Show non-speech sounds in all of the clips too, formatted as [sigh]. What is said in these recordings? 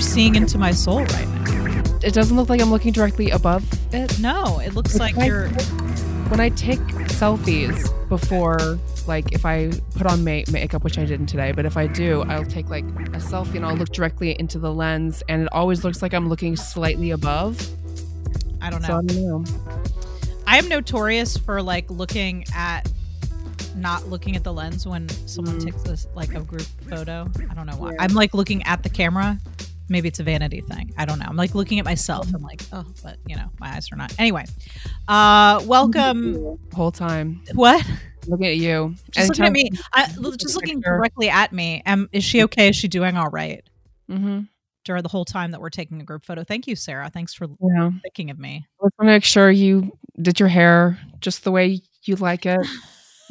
you're seeing into my soul right now. It doesn't look like I'm looking directly above it. No, it looks like you're. When I take selfies before, like if I put on ma- makeup, which I didn't today, but if I do, I'll take like a selfie and I'll look directly into the lens, and it always looks like I'm looking slightly above. I don't know. So I don't know. I am notorious for like looking at not looking at the lens when someone Mhm. takes this like a group photo. I don't know why. Yeah. I'm like looking at the camera. Maybe it's a vanity thing. I don't know. I'm like looking at myself. I'm like, oh, but you know, my eyes are not. Anyway, uh, welcome. Whole time What? looking at you. Just looking at me. I, just looking directly at me. Um, is she okay? Is she doing all right Mm-hmm. during the whole time that we're taking a group photo? Thank you, Sarah. Thanks for Yeah. thinking of me. I want to make sure you did your hair just the way you like it. [laughs]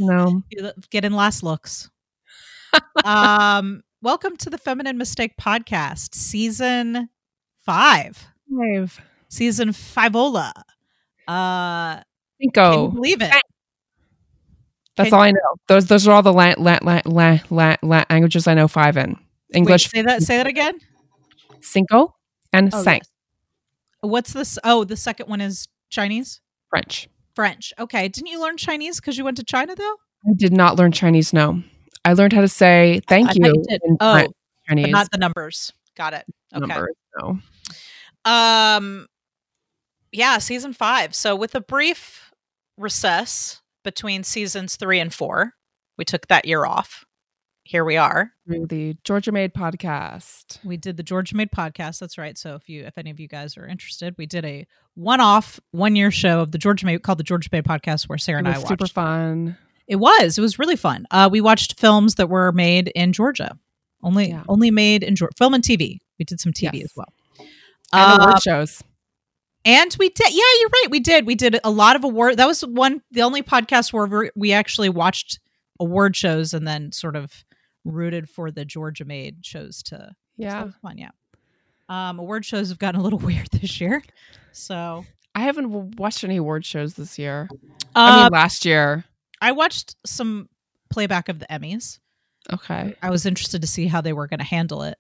No. Get in last looks. um, welcome to the Feminine Mistake Podcast, season five, Five. season fiveola. Uh, you Cinco. believe it? That's can- all I know. Those those are all the la- la- la- la- la- la- languages I know five in. English, Wait, say that. Say that again. cinco, and Oh, yes. What's this? Oh, the second one is Chinese, French. French. Okay, didn't you learn Chinese because you went to China though? I did not learn Chinese. No, I learned how to say thank I you, thought you did. in Oh, Chinese But not the numbers. Got it. Okay. numbers. No. Um yeah, season 5. So with a brief recess between seasons 3 and 4, we took that year off. Here we are. The Georgia Made podcast. We did the Georgia Made podcast. That's right. So if you if any of you guys are interested, we did a one-off one-year show of the Georgia Made called the Georgia Made podcast where Sarah It and I watched. super fun. It was. It was really fun. Uh we watched films that were made in Georgia. Only Yeah. only made in Georgia. Film and TV. We did some TV Yes. as well. And Uh, award shows. And we did. Yeah, you're right. We did. We did a lot of award. That was one, the only podcast where we- actually watched award shows and then sort of rooted for the Georgia made shows to. So Yeah, was fun. Yeah. Um, award shows have gotten a little [laughs] weird this year. So, I haven't watched any award shows this year. I uh, mean, last year. I watched some playback of the Emmys. Okay. I was interested to see how they were going to handle it.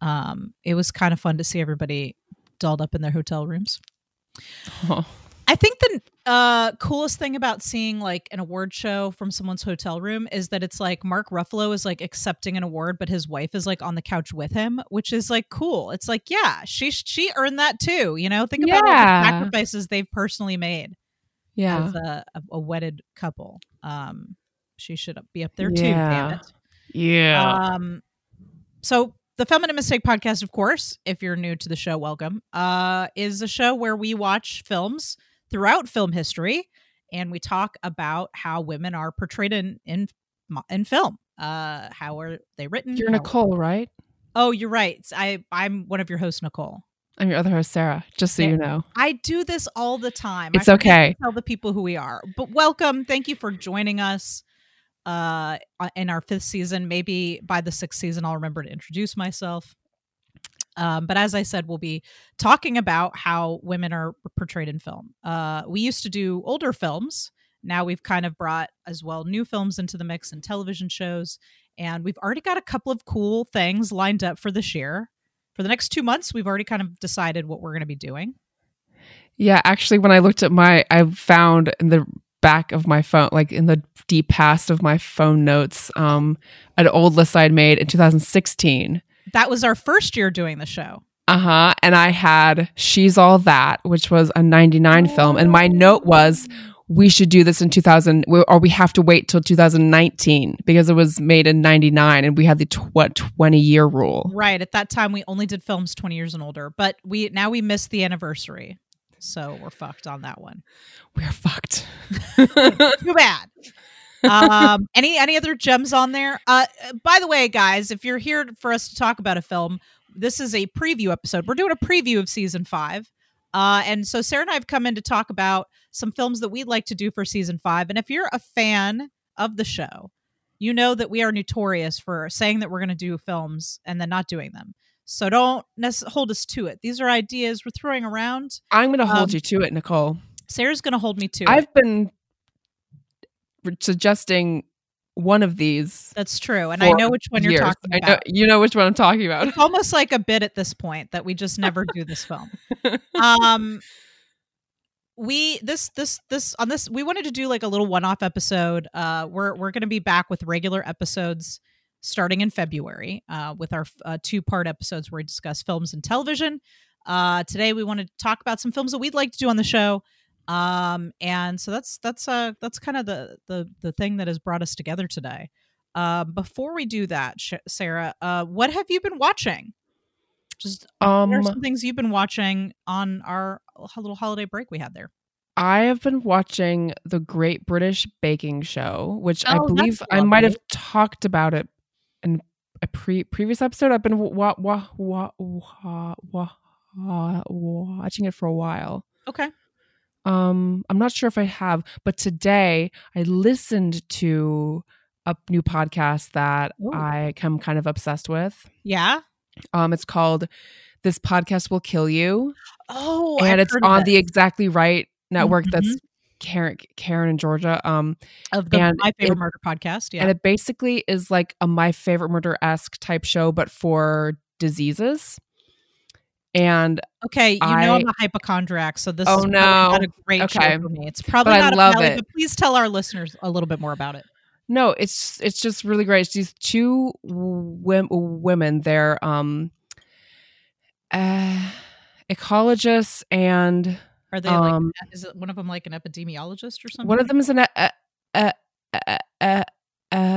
Um, it was kind of fun to see everybody dolled up in their hotel rooms. Oh, I think the uh, coolest thing about seeing like an award show from someone's hotel room is that it's like Mark Ruffalo is like accepting an award, but his wife is like on the couch with him, which is like cool. It's like, yeah, she she earned that too. You know, think about all the sacrifices they've personally made yeah. as a, a, wedded couple. Um, she should be up there too. Damn Yeah. it. Yeah. Um, so the Feminine Mistake podcast, of course, if you're new to the show, welcome. Uh, is a show where we watch films throughout film history, and we talk about how women are portrayed in in in film. Uh, how are they written? You're How- Nicole, right? Oh, you're right. I I'm one of your hosts, Nicole. I'm your other host, Sarah. Just so Yeah. you know. I do this all the time. It's to okay. Tell the people who we are. But welcome. Thank you for joining us uh in our fifth season. Maybe by the sixth season I'll remember to introduce myself. Um, but as I said, we'll be talking about how women are portrayed in film. Uh, we used to do older films. Now we've kind of brought as well new films into the mix and television shows. And we've already got a couple of cool things lined up for this year. For the next two months, we've already kind of decided what we're going to be doing. Yeah, actually, when I looked at my, I found in the back of my phone, like in the deep past of my phone notes, um, an old list I'd made in 2016. That was our first year doing the show. Uh huh. And I had She's All That, which was a 99 film. And my note was, we should do this in 2000, or we have to wait till 2019 because it was made in 99 and we had the tw- what, 20 year rule. Right. At that time, we only did films 20 years and older, but we now we missed the anniversary. So we're fucked on that one. We're fucked. [laughs] Too bad. um, [laughs] any any other gems on there? Uh, by the way, guys, if you're here for us to talk about a film, this is a preview episode. We're doing a preview of season five. Uh, and so Sarah and I have come in to talk about some films that we'd like to do for season five. And if you're a fan of the show, you know that we are notorious for saying that we're going to do films and then not doing them. So don't nec- hold us to it. These are ideas we're throwing around. I'm going to hold Um, you to it, Nicole. Sarah's going to hold me to it. I've been suggesting one of these. That's true, and I know which one you're years. talking I about. know, you know which one I'm talking about. It's almost like a bit at this point that we just never do this film. Um, we this this this on this we wanted to do like a little one-off episode. Uh, we're we're going to be back with regular episodes starting in February uh, with our uh, two-part episodes where we discuss films and television. Uh, today we wanted to talk about some films that we'd like to do on the show. Um, and so that's that's uh that's kind of the the the thing that has brought us together today. Uh, before we do that, Sarah, uh, what have you been watching? Just Um, what are some things you've been watching on our little holiday break we had there? I have been watching the Great British Baking Show, which I Oh, that's believe I might have talked about it in a pre previous episode. I've been wa- wa- wa- wa- wa- watching it for a while. Okay. Um, I'm not sure if I have, but today I listened to a new podcast that Ooh. I am kind of obsessed with. Yeah. Um, it's called "This Podcast Will Kill You," Oh, and I've it's on the Exactly Right network. Mhm. That's Karen, Karen and Georgia. Um, of the and My Favorite it- Murder podcast. Yeah. and it basically is like a My Favorite Murder esque type show, but for diseases. And okay, you know I- I'm a hypochondriac, so this Oh, is probably not no. a great Okay. show for me. It's probably But I not love a Valley, it. but please tell our listeners a little bit more about it. no, it's it's just really great. It's these two w- women. They're um, uh, ecologists and Are they Um, like? Is it one of them like an epidemiologist or something? One of them is an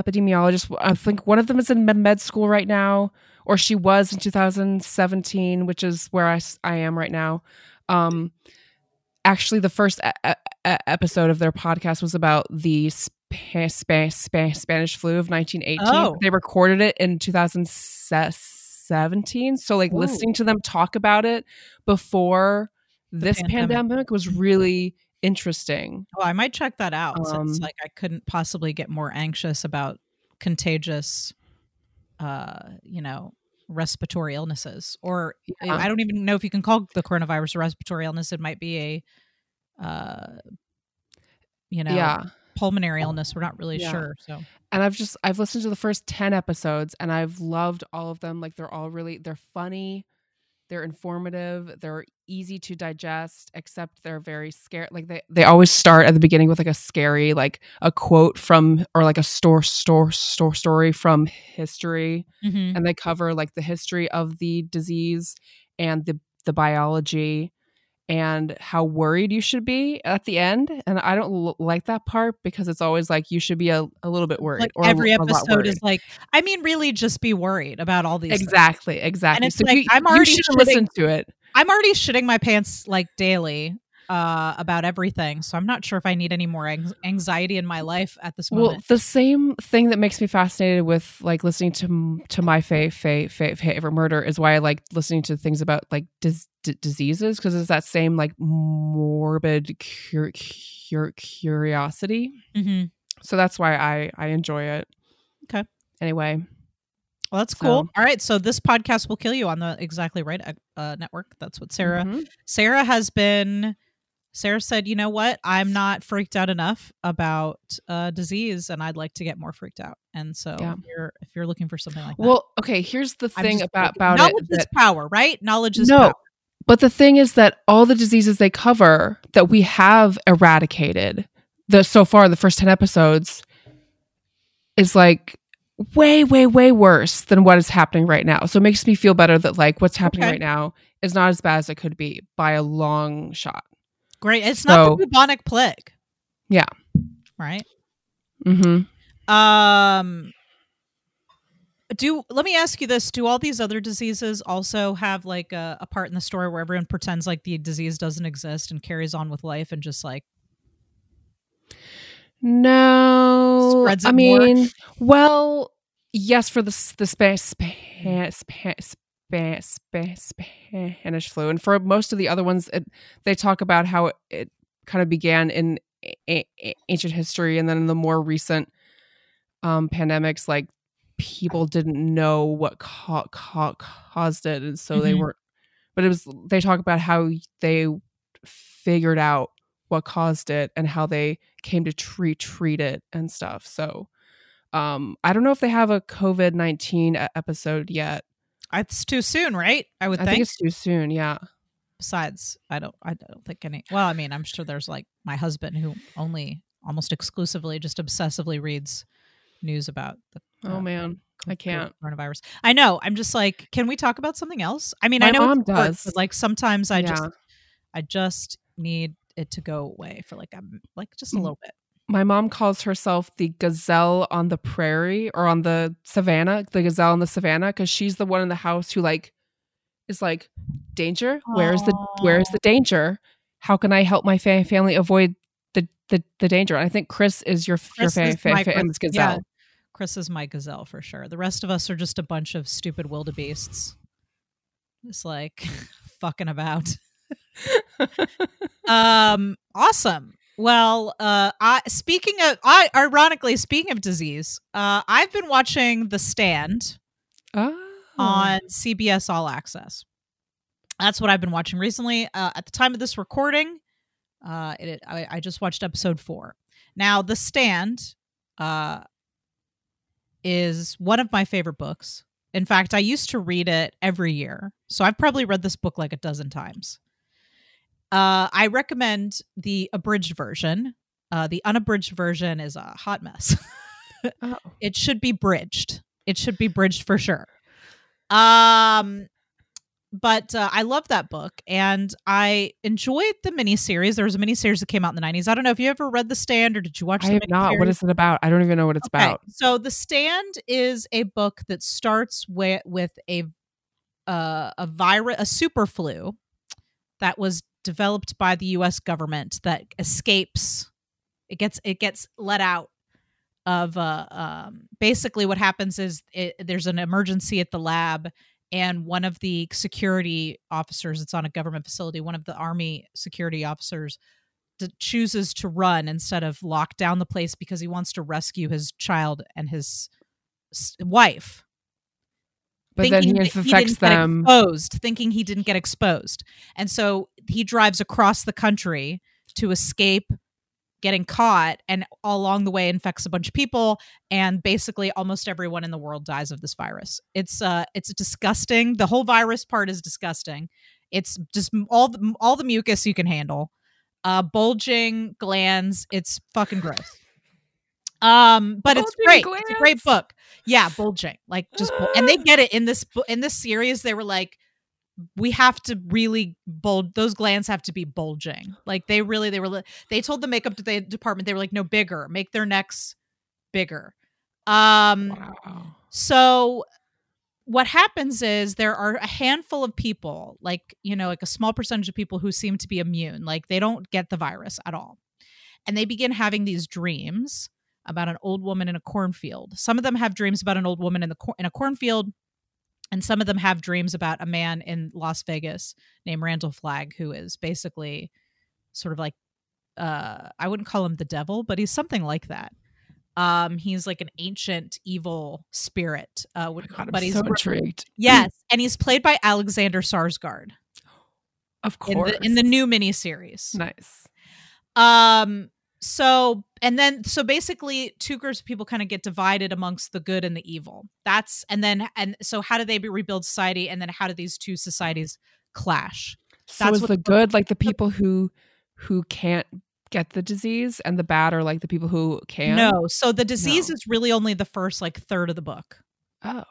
epidemiologist. I think one of them is in med- school right now, or she was in 2017, which is where I, I am right now. Um, actually, the first e- e- episode of their podcast was about the Spa- Spa- Spa- Spanish flu of 1918. Oh. They recorded it in 2017. So, like, Ooh. listening to them talk about it before this pandemic. pandemic was really interesting. Oh, I might check that out since Um, like I couldn't possibly get more anxious about contagious, uh, you know, respiratory illnesses. Or Yeah. I don't even know if you can call the coronavirus a respiratory illness. It might be a, uh, you know, Yeah. pulmonary illness. We're not really Yeah. sure. So And I've just I've listened to the first 10 episodes and I've loved all of them. Like they're all really they're funny, they're informative, they're easy to digest, except they're very scary. Like they they always start at the beginning with like a scary like a quote from or like a store store store story from history Mhm. and they cover like the history of the disease and the the biology and how worried you should be at the end and i don't l- like that part because it's always like you should be a, a little bit worried like or every episode is like, I mean, really just be worried about all these things. exactly And it's so like, you, I'm you already should shitting- listen to it I'm already shitting my pants like daily uh about everything so i'm not sure if i need any more anx- anxiety in my life at this moment. well the same thing that makes me fascinated with like listening to to my fa- fa- fa- favorite murder is why i like listening to things about like dis- d- diseases because it's that same like morbid cur- cur- curiosity Mhm. so that's why i i enjoy it Okay. anyway well that's cool. So- all right so this podcast will kill you on the exactly right uh, network. That's what sarah Mhm. sarah has been sarah said you know what? I'm not freaked out enough about uh disease and i'd like to get more freaked out. And so Yeah. if you're if you're looking for something like that well okay here's the thing about about knowledge it is that- power right? Knowledge is no power. but the thing is that all the diseases they cover that we have eradicated the so far the first 10 episodes is like way way way worse than what is happening right now so it makes me feel better that like what's happening Okay. right now is not as bad as it could be by a long shot great it's not the bubonic plague Yeah. right mm-hmm. Um do let me ask you this do all these other diseases also have like a, a part in the story where everyone pretends like the disease doesn't exist and carries on with life and just like no Spreads i it more? mean well yes for the the spa- spa- spa- spa- spa- spanish flu and for most of the other ones it, they talk about how it, it kind of began in a- a- ancient history and then in the more recent um pandemics like people didn't know what ca- ca- caused it and so they Mhm. weren't but it was they talk about how they figured out what caused it and how they came to treat treat it and stuff so Um, I don't know if they have a COVID nineteen episode yet. It's too soon, right? I would I think. think it's too soon. Yeah. Besides, I don't. I don't think any. Well, I mean, I'm sure there's like my husband who only almost exclusively just obsessively reads news about the. Oh uh, man, I can't. coronavirus. I know. I'm just like, can we talk about something else? I mean, My I know mom does. but like sometimes I just, I just need it to go away for like a like just a little bit. My mom calls herself the gazelle on the prairie or on the savannah, the gazelle on the savannah, because she's the one in the house who like is like, danger. Where's the where's the danger? How can I help my fa- family avoid the, the the danger? And I think Chris is your your Chris is fa- my fa- Chris- gazelle. yeah. Chris is my gazelle for sure. The rest of us are just a bunch of stupid wildebeests. Just like [laughs] fucking about. [laughs] um awesome. Well, uh I speaking of I ironically speaking of disease, uh I've been watching The Stand Oh. on CBS All Access. That's what I've been watching recently. Uh, at the time of this recording, uh, it, I, I just watched episode four. Now, The Stand uh, is one of my favorite books. In fact, I used to read it every year. So I've probably read this book like a dozen times. Uh, I recommend the abridged version. Uh, the unabridged version is a hot mess. Oh. [laughs] it should be bridged. It should be bridged for sure. Um, but uh, I love that book, and I enjoyed the miniseries. There was a miniseries that came out in the nineties. I don't know if you ever read The Stand or did you watch? I have not. What is it about? I don't even know what it's Okay, about. So The Stand is a book that starts with with a uh, a virus, a super flu that was developed by the U.S. government that escapes. It gets it gets let out of uh, um, basically what happens is it, there's an emergency at the lab and one of the security officers it's on a government facility one of the army security officers d- chooses to run instead of lock down the place because he wants to rescue his child and his s- wife But then he infects get them. exposed thinking he didn't get exposed. And so he drives across the country to escape getting caught and along the way infects a bunch of people and basically almost everyone in the world dies of this virus. It's uh it's disgusting. The whole virus part is disgusting. It's just all the all the mucus you can handle. Uh bulging glands it's fucking gross um but it's Bulging great. It's a great book. Yeah bulging like just bul- and they get it in this in this series they were like we have to really bulge those glands have to be bulging. Like they really they were they told the makeup de- department they were like no bigger make their necks bigger. Um Wow. so what happens is there are a handful of people like you know like a small percentage of people who seem to be immune like they don't get the virus at all. And they begin having these dreams about an old woman in a cornfield some of them have dreams about an old woman in the cor- in a cornfield and some of them have dreams about a man in Las Vegas named Randall Flagg who is basically sort of like uh I wouldn't call him the devil but he's something like that um he's like an ancient evil spirit uh Oh would- my God, but I'm he's so intrigued. yes and he's played by Alexander Skarsgård Of in course. the in the new miniseries nice. um so and then so basically two groups of people kind of get divided amongst the good and the evil that's and then and so how do they be rebuild society and then how do these two societies clash So That's is the the good like the [laughs] people who who can't get the disease, and the bad are like the people who can? no so the disease No. is really only the first like third of the book Oh.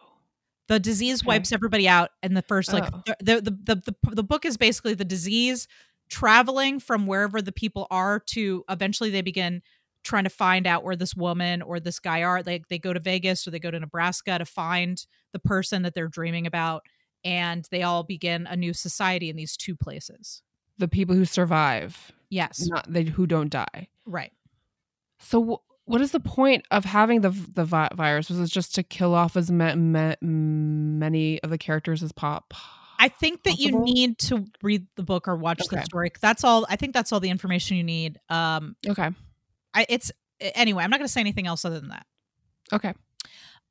the disease Okay. wipes everybody out in the first like Oh. th- the, the, the the the book is basically the disease traveling from wherever the people are to eventually they begin trying to find out where this woman or this guy are they they go to Vegas or they go to Nebraska to find the person that they're dreaming about and they all begin a new society in these two places The people who survive, yes not they who don't die. right So wh- what is the point of having the the vi- virus? Was it just to kill off as ma- ma- many of the characters as pop? I think that you need to read the book or watch the Okay. story. That's all. I think that's all the information you need. Um, Okay. I, it's anyway. I'm not going to say anything else other than that. Okay.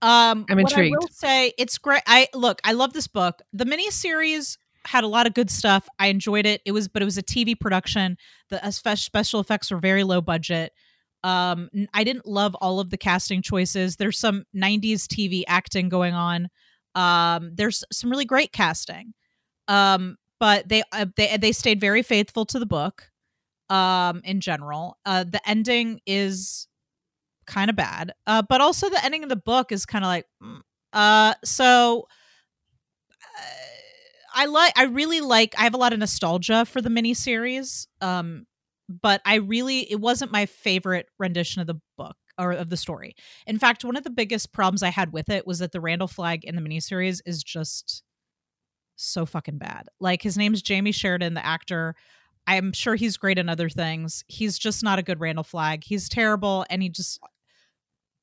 Um, I'm what I will intrigued. say it's great. I look. I love this book. The miniseries had a lot of good stuff. I enjoyed it. It was, but it was a TV production. The uh, special effects were very low budget. Um, I didn't love all of the casting choices. There's some 90s TV acting going on. Um, there's some really great casting. Um, but they uh, they they stayed very faithful to the book. Um, in general, uh, the ending is kind of bad. Uh, but also the ending of the book is kind of like, mm, uh, so. Uh, I like. I really like. I have a lot of nostalgia for the miniseries. Um, but I really it wasn't my favorite rendition of the book or of the story. In fact, one of the biggest problems I had with it was that the Randall Flagg in the miniseries is just so fucking bad. Like his name's Jamey Sheridan, the actor. I'm sure he's great in other things. He's just not a good Randall Flagg. He's terrible, and he just.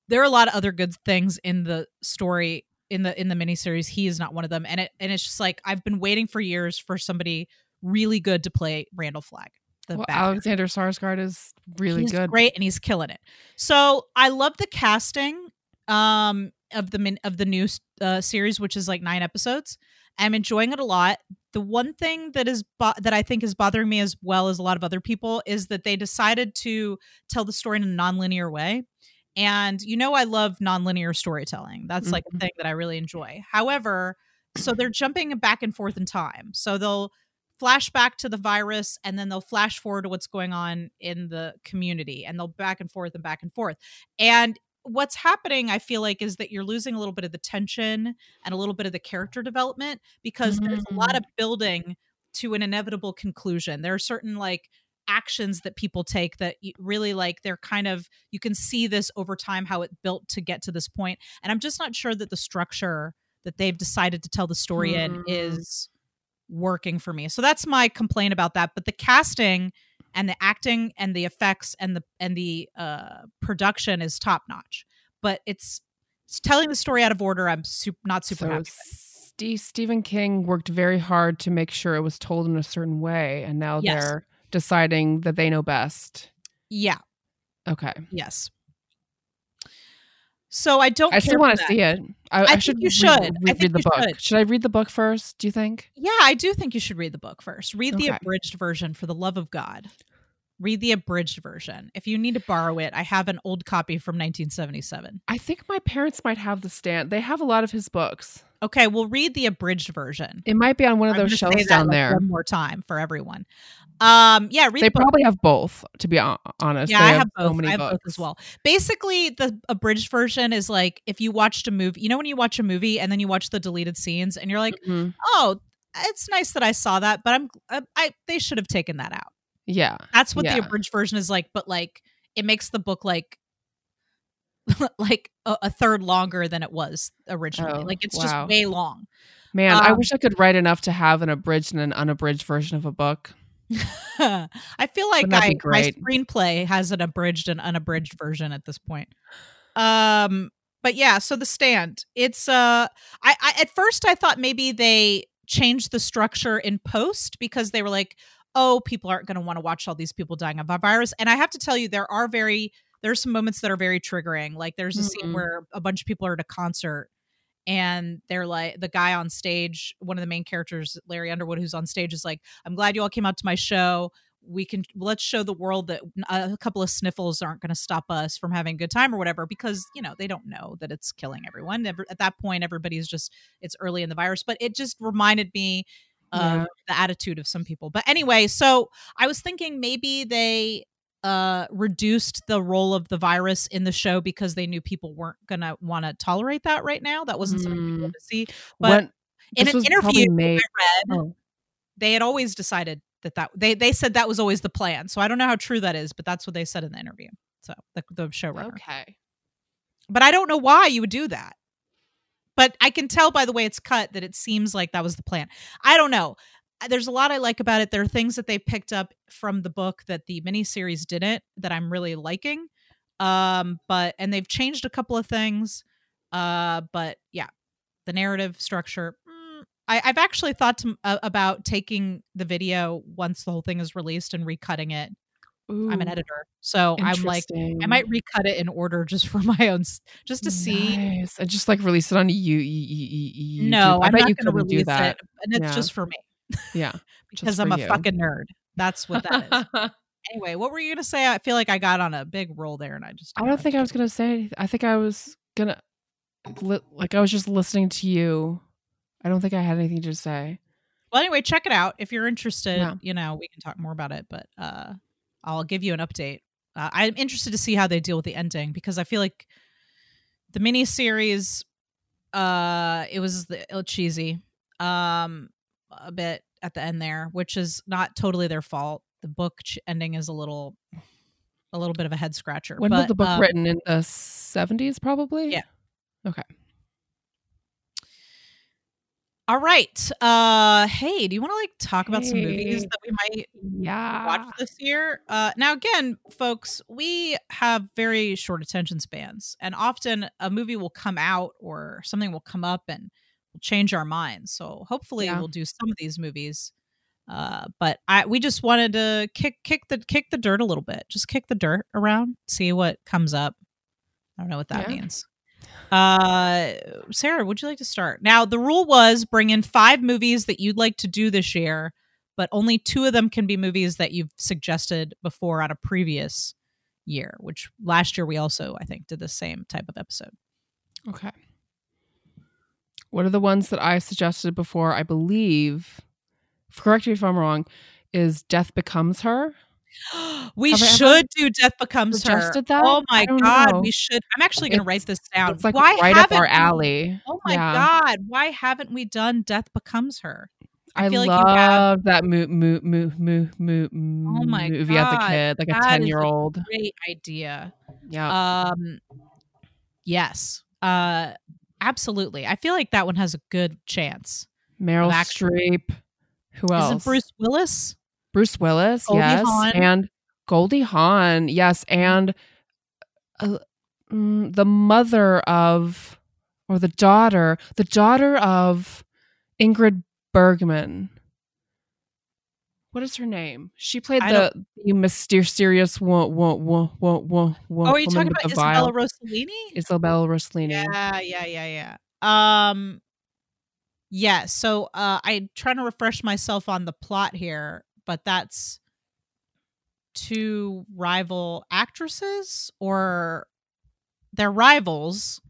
There are a lot of other good things in the story in the in the miniseries. He is not one of them, and it and it's just like I've been waiting for years for somebody really good to play Randall Flagg. well, Alexander Skarsgård is really he's good. great and he's killing it. So I love the casting um of the min- of the new uh, series, which is like nine episodes. I'm enjoying it a lot. The one thing that is bo- that I think is bothering me as well as a lot of other people is that they decided to tell the story in a nonlinear way. And you know I love nonlinear storytelling. That's like a mm-hmm. thing that I really enjoy. However, so they're jumping back and forth in time. So they'll flash back to the virus and then they'll flash forward to what's going on in the community and they'll back and forth and back and forth. And what's happening, I feel like, is that you're losing a little bit of the tension and a little bit of the character development because there's a lot of building to an inevitable conclusion. There are certain like actions that people take that really like they're kind of you can see this over time how it built to get to this point and i'm just not sure that the structure that they've decided to tell the story in Hmm. is working for me so that's my complaint about that but the casting and the acting and the effects and the and the uh production is top notch but it's, it's telling the story out of order i'm super, not super so happy. Steve, Stephen King worked very hard to make sure it was told in a certain way, and now Yes. they're deciding that they know best. yeah Okay, yes so i don't I still want to see it. I, I, think should you read- should. I think read the you book. should. I read the book first? Do you think? Yeah, I do think you should read the book first. Read the abridged version for the love of God. Read the abridged version. If you need to borrow it, I have an old copy from 1977. I think my parents might have the stand. They have a lot of his books. Okay, we'll read the abridged version. It might be on one of I'm those shelves down like, there. One more time for everyone. Um, yeah, They the probably have both. To be honest, Yeah, They I have so both. many I have books. both as well. Basically, the abridged version is like if you watched a movie. You know when you watch a movie and then you watch the deleted scenes and you're like, Mhm. oh, it's nice that I saw that, but I'm I, I they should have taken that out. Yeah, That's what Yeah. the abridged version is like, but like it makes the book like [laughs] like a, a third longer than it was originally. Oh, like it's wow. just way long. man. I Um, wish I could write enough to have an abridged and an unabridged version of a book. [laughs] I feel like I, my screenplay has an abridged and unabridged version at this point. Um, but yeah, so the stand. It's uh, I, I at first I thought maybe they changed the structure in post because they were like, oh, people aren't going to want to watch all these people dying of a virus. And I have to tell you, there are very there's some moments that are very triggering. Like there's a scene Mhm. where a bunch of people are at a concert and they're like the guy on stage one of the main characters larry underwood who's on stage is like i'm glad you all came out to my show. We can let's show the world that a couple of sniffles aren't going to stop us from having a good time or whatever because you know they don't know that it's killing everyone. At that point everybody's just it's early in the virus. But it just reminded me of Yeah. the attitude of some people. But anyway so i was thinking maybe they uh reduced the role of the virus in the show because they knew people weren't gonna want to tolerate that right now that wasn't something people Mm. wanted to see but when in an interview made. I read Oh, they had always decided that that they they said that was always the plan. So I don't know how true that is, but that's what they said in the interview. So the the showrunner. okay. But I don't know why you would do that. But I can tell by the way it's cut that it seems like that was the plan. I don't know. Uh, There's a lot I like about it. There are things that they picked up from the book that the miniseries didn't that I'm really liking. Um, but and they've changed a couple of things. Uh, but yeah, the narrative structure. mm, I, I've actually thought to, uh, about taking the video once the whole thing is released and recutting it. I'm an editor, so I'm like, I might recut it in order just for my own, just to see. Nice. I just like release it on you. YouTube. No, I I'm bet not you couldn't do release that. it, and it's Yeah. just for me Yeah, [laughs] because I'm a you. fucking nerd. That's what that is. [laughs] Anyway, what were you gonna say? I feel like I got on a big roll there, and I just I don't think I was gonna say. anyth- I think I was gonna, li- like, I was just listening to you. I don't think I had anything to say. Well, anyway, check it out if you're interested. Yeah. You know, we can talk more about it, but uh, I'll give you an update. Uh, I'm interested to see how they deal with the ending because I feel like the miniseries, uh, it was the, little cheesy, um, a bit at the end there, which is not totally their fault. The book ch- ending is a little, a little bit of a head scratcher. When but, was the book um, written? In the seventies, probably. Yeah. Okay. All right. Uh, hey, do you want to like talk about some movies that we might Yeah. watch this year. Uh, now, again, folks, we have very short attention spans, and often a movie will come out or something will come up and change our minds. So hopefully, Yeah. we'll do some of these movies. Uh, but I we just wanted to kick kick the kick the dirt a little bit, just kick the dirt around, see what comes up. I don't know what that Yeah. means. Uh, Sarah, would you like to start? Now, the rule was bring in five movies that you'd like to do this year but only two of them can be movies that you've suggested before on a previous year, which last year we also, I think, did the same type of episode. Okay. What are the ones that I suggested before? I believe, correct me if I'm wrong, is Death Becomes Her. [gasps] we Have should do Death Becomes Her. that? Oh my god, know. we should. I'm actually going to write this down. It's like why right up haven't our we- alley. Oh my Yeah. god, why haven't we done Death Becomes Her? I I, like love have- that moo, moo, moo, moo, moo, Oh my movie as a kid, like a 10 year old. Great idea. Yeah. Um, yes, uh, absolutely. I feel like that one has a good chance. Meryl Streep. Who else? Is it Bruce Willis? Bruce Willis, Goldie yes, Hawn. and Goldie Hawn, yes, and uh, mm, the mother of, or the daughter, the daughter of Ingrid Bergman. What is her name? She played the, the mysterious one, one, one, one, one, one Oh, are you talking about. Isabella Rossellini? Isabella Rossellini. Yeah, yeah, yeah, yeah. Um, yeah. So, uh, I'm trying to refresh myself on the plot here, but that's two rival actresses, or they're rivals.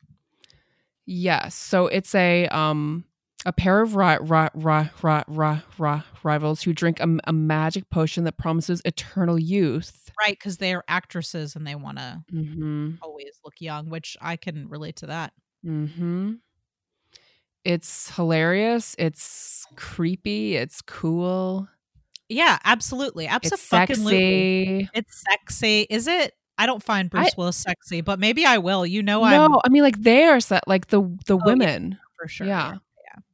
Yes. So it's a um a pair of ri- ri- ri- ri- ri- ri- rivals who drink a, a magic potion that promises eternal youth. Right, because they're actresses and they want to Mm-hmm. always look young, which I can relate to that. Mm-hmm. It's hilarious. It's creepy. It's cool. Yeah, absolutely. It's Absolutely. sexy. It's sexy. Is it? I don't find Bruce I- Willis sexy, but maybe I will. You know, I'm No, I mean like they are set like the the Oh, yeah. women. for sure. Yeah. yeah.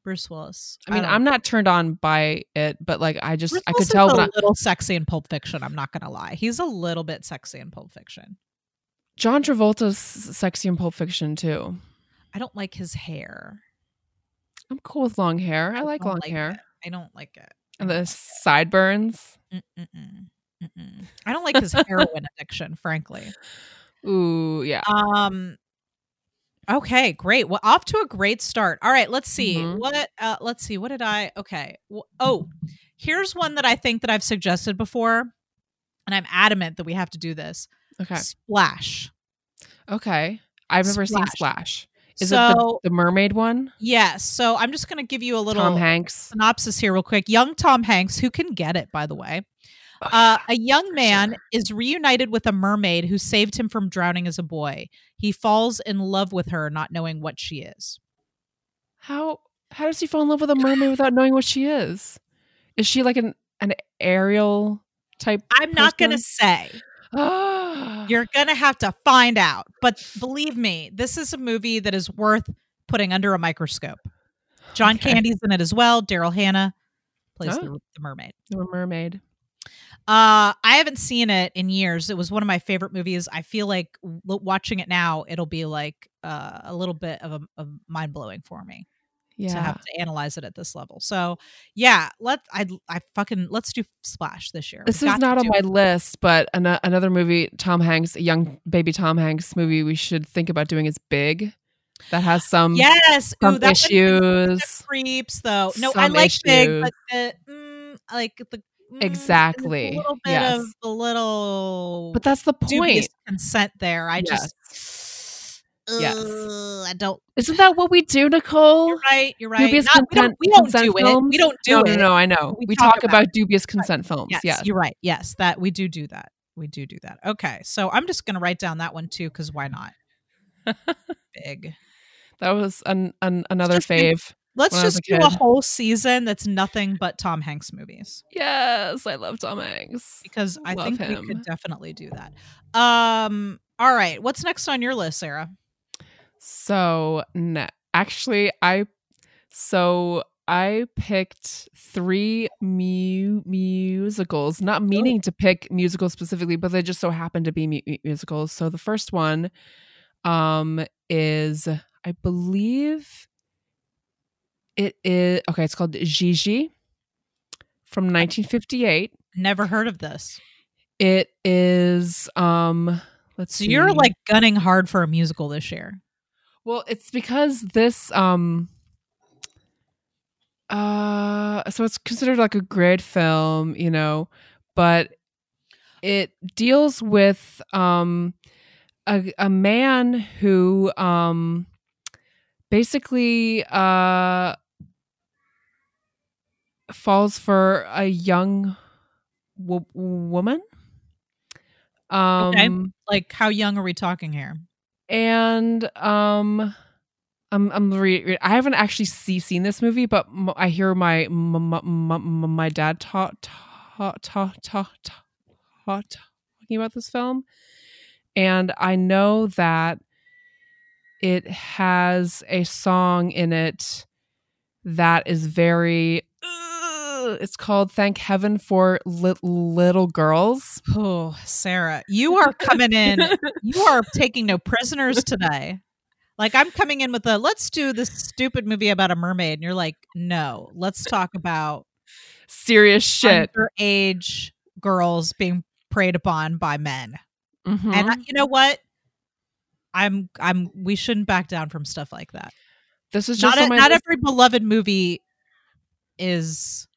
Bruce Willis. I mean, don't- I'm not turned on by it, but like I just Bruce I could tell a I, little sexy in Pulp Fiction. I'm not gonna lie. He's a little bit sexy in Pulp Fiction. John Travolta's sexy in Pulp Fiction too. I don't like his hair. I'm cool with long hair. I like long like hair. it. I don't like it. And the sideburns. Mm-mm-mm. Mm-mm. I don't like his [laughs] heroin addiction, frankly. Ooh, yeah. Um. Okay, great. Well, off to a great start. All right, let's see Mhm. what. Uh, let's see. What did I? Okay. Well, oh, here's one that I think that I've suggested before, and I'm adamant that we have to do this. Okay. Splash. Okay. I've never seen Splash. Splash. Is so it the, the mermaid one? yeah, so I'm just gonna give you a little Tom Hanks. synopsis here, real quick. Young Tom Hanks, who can get it, by the way. Uh, a young man sure. is reunited with a mermaid who saved him from drowning as a boy. He falls in love with her, not knowing what she is. How how does he fall in love with a [sighs] mermaid without knowing what she is? Is she like an an Ariel type? I'm not going to say. [gasps] You're to have to find out. But believe me, this is a movie that is worth putting under a microscope. John Okay. Candy's in it as well. Daryl Hannah plays Oh. the, the mermaid. a mermaid. Uh, I haven't seen it in years. It was one of my favorite movies. I feel like watching it now, it'll be like uh, a little bit of a of mind blowing for me yeah. to have to analyze it at this level. So yeah, let I I fucking let's do Splash this year. This We've is not on my it. list, but an- another movie, Tom Hanks, a young baby Tom Hanks movie we should think about doing is Big. That has some Yes, Ooh, some that one issues. creeps though. No, I like Big, but the, mm, like the Exactly. there's a little bit Yes. of a little But that's the point. consent there. I Yes. just Yes. I don't. Isn't that what we do, Nicole? You're right. You're right. Dubious Not- we don't, consent- we don't consent do it. We don't do no, it. no, no, I know. We We, talk talk, about about, dubious consent films. Yes, Yes. you're right. Yes, that we do do that. We do do that. Okay, so I'm just gonna write down that one too because why not? [laughs] Big. That was an, an another fave. Let's When I was just do a whole season that's nothing but Tom Hanks movies Yes, I love Tom Hanks. because I Love think we him. could definitely do that. Um. All right. What's next on your list, Sarah? So, ne- actually, I so I picked three mu- musicals, not meaning to pick musicals specifically, but they just so happen to be mu- musicals. So the first one um is I believe it is okay, it's called Gigi from 1958. Never heard of this. It is um let's So see. you're like gunning hard for a musical this year. Well, it's because this um uh so it's considered like a great film, you know, but it deals with um a a man who um basically uh falls for a young wo- woman. Um Like, how young are we talking here? and um I'm I'm re- re- I haven't actually see, seen this movie, but m- I hear my m- m- m- m- my dad talk talk talk talk talking about this film, and I know that it has a song in it that is very. It's called "Thank Heaven for Lit- Little Girls." Oh, Sarah, you are coming in. you are taking no prisoners today. Like I'm coming in with a let's do this stupid movie about a mermaid, and you're like, no, let's talk about Serious shit. underage girls being preyed upon by men. Mhm. And I, you know what? I'm I'm we shouldn't back down from stuff like that. this is just Not a, not every beloved movie is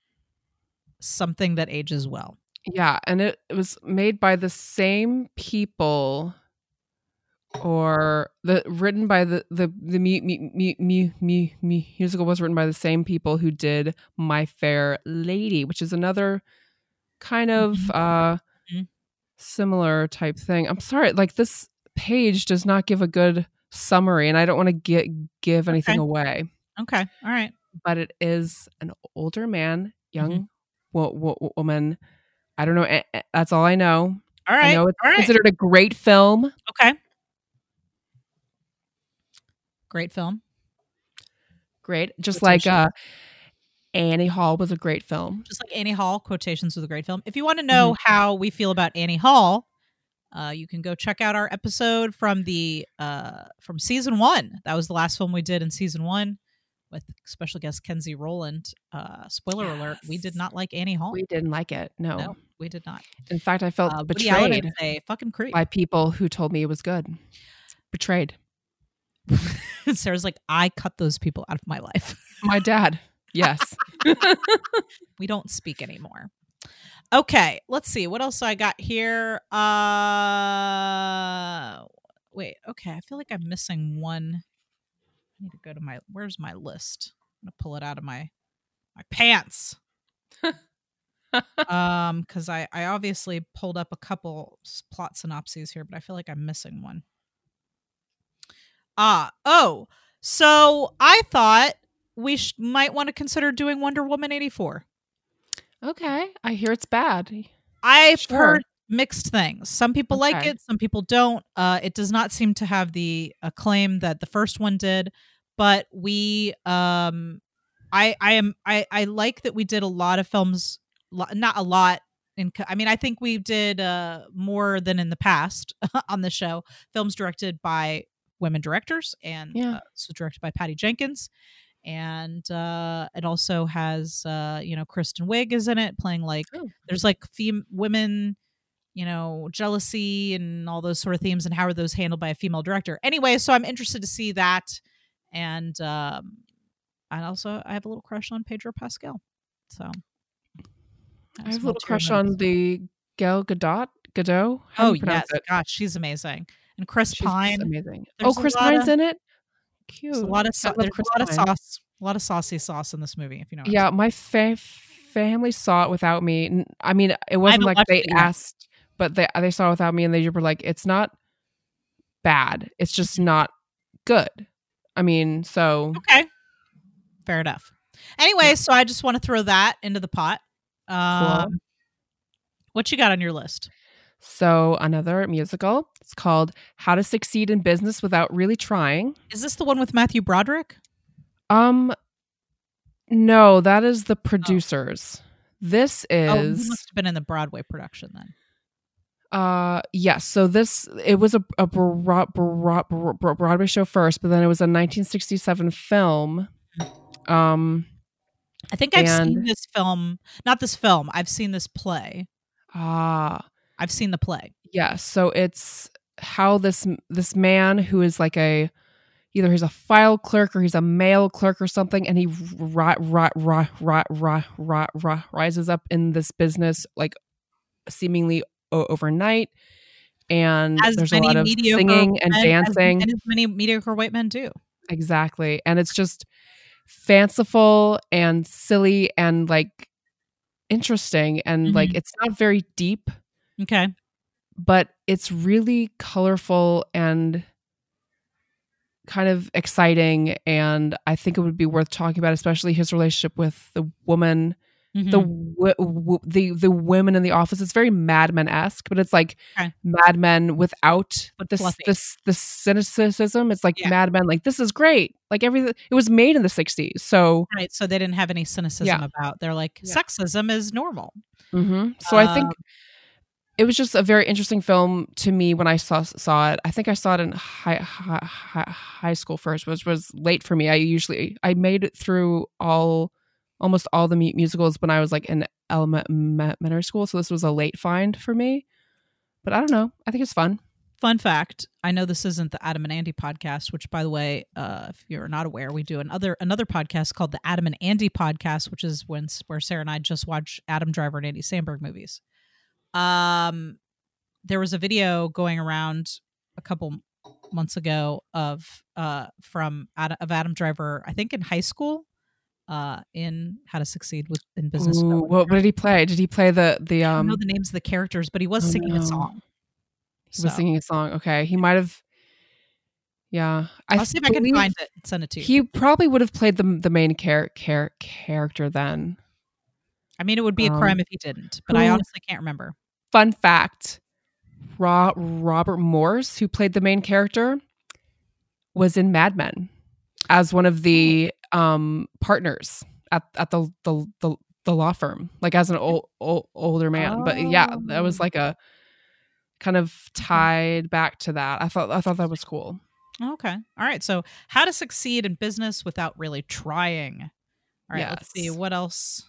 something that ages well. Yeah, and it, it was made by the same people or the written by the the the mu, mu, mu, mu, mu, mu- musical was written by the same people who did My Fair Lady, which is another kind of Mhm. uh Mhm. similar type thing. I'm sorry, like this page does not give a good summary and I don't want to get give anything Okay. away, Okay, all right. but it is an older man, young wo- wo- woman. I don't know. That's all I know. All right. I know it's all right. considered a great film. Okay. Great film. Great, just like uh, Annie Hall was a great film. Just like Annie Hall, quotations was a great film. If you want to know how we feel about Annie Hall, uh, you can go check out our episode from the uh, from season one. That was the last film we did in season one with special guest Kenzie Rowland. Uh, spoiler alert: we did not like Annie Hall. We didn't like it. No, no, we did not. in fact, I felt Uh, betrayed a fucking creep. by people who told me it was good. Betrayed. [laughs] Sarah's like, I cut those people out of my life. My dad. Yes. [laughs] we don't speak anymore. Okay, let's see what else I got here. Uh wait, okay, I feel like I'm missing one. I need to go to my where's my list? I'm gonna pull it out of my my pants. [laughs] um, because I I obviously pulled up a couple plot synopses here, but I feel like I'm missing one. Ah, oh, so I thought we sh- might want to consider doing Wonder Woman 84. okay. I hear it's bad. I've Sure. heard mixed things. Some people like it, some people don't. Uh, it does not seem to have the acclaim that the first one did, but we, um, I, I am, I, I like that we did a lot of films, not a lot. In, I mean, I think we did uh, more than in the past [laughs] on the show. Films directed by women directors, and Yeah. uh, so directed by Patty Jenkins, and uh, it also has uh, you know Kristen Wiig is in it playing like Oh. there's like fem- women you know jealousy and all those sort of themes and how are those handled by a female director anyway so i'm interested to see that and um and also i have a little crush on pedro pascal so I have a little crush on the Gal Gadot. Gadot. How oh yes, it? gosh, she's amazing. And Chris she's Pine, amazing. oh, Chris Pine's of, in it. Cute. a lot of so- there's a lot of sauce, a lot of saucy sauce in this movie. If you know. Yeah, my fa- family saw it without me. I mean, it wasn't like they asked, but they they saw it without me, and they were like, "It's not bad. It's just not good." I mean, so okay, fair enough. Anyway, so I just want to throw that into the pot. Um, cool. What you got on your list? So another musical. It's called How to Succeed in Business Without Really Trying. Is this the one with Matthew Broderick? Um, no, that is the oh. producers. Oh. This is. Oh, he must have been in the Broadway production then. Uh, yes. So this it was a, a broad Broadway show first, but then it was a 1967 film. Um, I think I've and, seen this film. Not this film. I've seen this play. Ah, I've seen the play. Yes. Yeah, so it's how this this man who is like a either he's a file clerk or he's a mail clerk or something, and he ri- ri- ri- ri- ri- ri- rises up in this business like seemingly overnight. And as there's a lot of singing and dancing, as, as many mediocre white men do. Exactly, and it's just fanciful and silly and like interesting and mm-hmm. like it's not very deep. Okay. But it's really colorful and kind of exciting and I think it would be worth talking about especially his relationship with the woman mm-hmm. the w- w- the the women in the office it's very Mad Men esque but it's like okay. Mad Men without but this fluffy. this this cynicism it's like yeah. Mad Men like this is great like everything it was made in the 60s so right so they didn't have any cynicism yeah. about they're like yeah. sexism is normal mm-hmm. so I think um, it was just a very interesting film to me when I saw saw it. I think I saw it in high high, high school first, which was late for me. I usually I made it through all almost all the musicals when I was like in elementary school, so this was a late find for me. But I don't know. I think it's fun. Fun fact: I know this isn't the Adam and Andy podcast, which, by the way, uh, if you're not aware, we do another another podcast called the Adam and Andy podcast, which is when where Sarah and I just watch Adam Driver and Andy Samberg movies. Um, there was a video going around a couple months ago of uh from Adam, of Adam Driver, I think in high school, uh, in How to Succeed with in Business. Ooh, what, what, did he play? Did he play the the um? I don't know the names of the characters, but he was oh, singing no. a song. He so. was singing a song. Okay, he might have. Yeah, I'll see if I can find it. and Send it to you. He probably would have played the the main char- char- character then. I mean, it would be a um, crime if he didn't, but who, I honestly can't remember. Fun fact Ro- Robert Morse, who played the main character, was in Mad Men as one of the um, partners at, at the, the, the, the law firm, like as an old, old older man. Oh. But yeah, that was like a kind of tied back to that. I thought I thought that was cool. Okay. All right. So how to succeed in business without really trying. All right. Yes. Let's see what else.